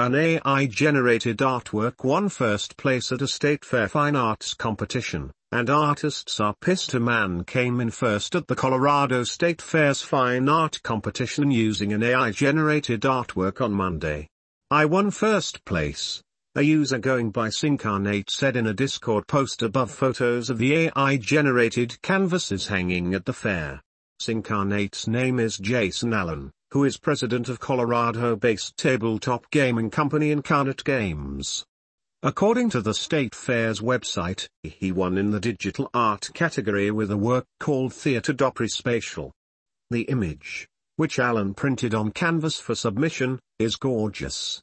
An AI-generated artwork won first place at a state fair fine arts competition, and artists are pissed a man came in first at the Colorado State Fair's fine art competition using an AI-generated artwork on Monday. I won first place. A user going by Sincarnate said in a Discord post above photos of the AI-generated canvases hanging at the fair. Sincarnate's name is Jason Allen who is president of Colorado-based tabletop gaming company Incarnate Games. According to the State Fair's website, he won in the digital art category with a work called Theatre Spatial. The image, which Allen printed on canvas for submission, is gorgeous.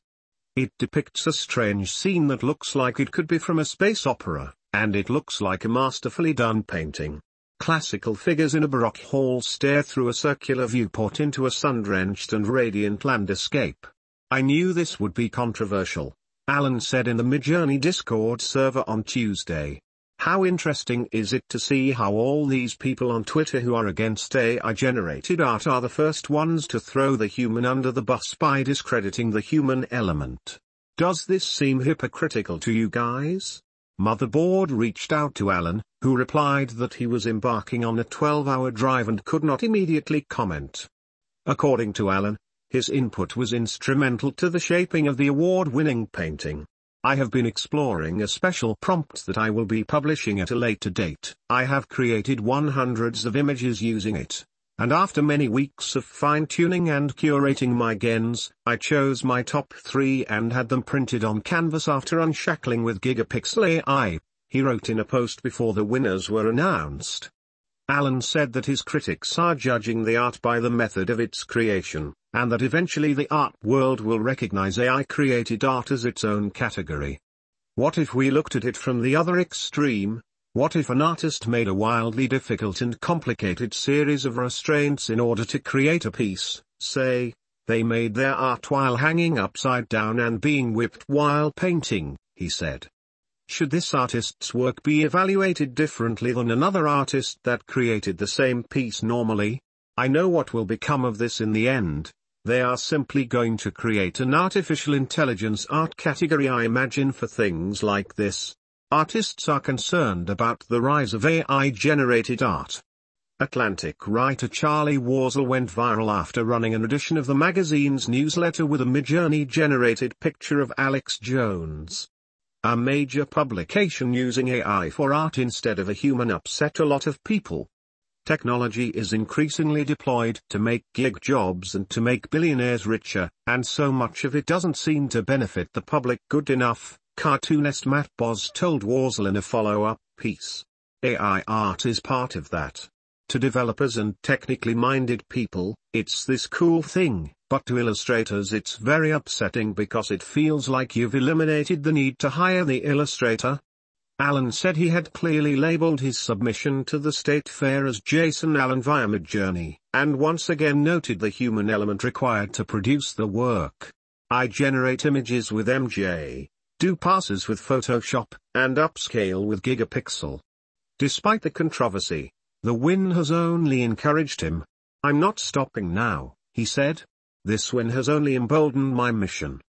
It depicts a strange scene that looks like it could be from a space opera, and it looks like a masterfully done painting. Classical figures in a Baroque hall stare through a circular viewport into a sun-drenched and radiant landscape. I knew this would be controversial, Allen said in the Midjourney Discord server on Tuesday. How interesting is it to see how all these people on Twitter who are against AI-generated art are the first ones to throw the human under the bus by discrediting the human element. Does this seem hypocritical to you guys? Motherboard reached out to Allen, who replied that he was embarking on a 12-hour drive and could not immediately comment. According to Allen, his input was instrumental to the shaping of the award-winning painting. I have been exploring a special prompt that I will be publishing at a later date. I have created one hundreds of images using it. And after many weeks of fine-tuning and curating my gens, I chose my top three and had them printed on canvas after upscaling with Gigapixel AI, he wrote in a post before the winners were announced. Allen said that his critics are judging the art by the method of its creation, and that eventually the art world will recognize AI-created art as its own category. What if we looked at it from the other extreme, what if an artist made a wildly difficult and complicated series of restraints in order to create a piece, say, they made their art while hanging upside down and being whipped while painting, he said. Should this artist's work be evaluated differently than another artist that created the same piece normally? I know what will become of this in the end. They are simply going to create an artificial intelligence art category I imagine for things like this, Artists are concerned about the rise of AI-generated art. Atlantic writer Charlie Warzel went viral after running an edition of the magazine's newsletter with a Midjourney-generated picture of Alex Jones. A major publication using AI for art instead of a human upset a lot of people. Technology is increasingly deployed to make gig jobs and to make billionaires richer, and so much of it doesn't seem to benefit the public good enough, Cartoonist Matt Bors told Warzel in a follow-up piece. AI art is part of that. To developers and technically minded people, it's this cool thing, but to illustrators it's very upsetting because it feels like you've eliminated the need to hire the illustrator. Allen said he had clearly labeled his submission to the state fair as Jason Allen via Midjourney, and once again noted the human element required to produce the work. I generate images with MJ, do passes with Photoshop, and upscale with Gigapixel. Despite the controversy, the win has only encouraged him. I'm not stopping now, he said. This win has only emboldened my mission.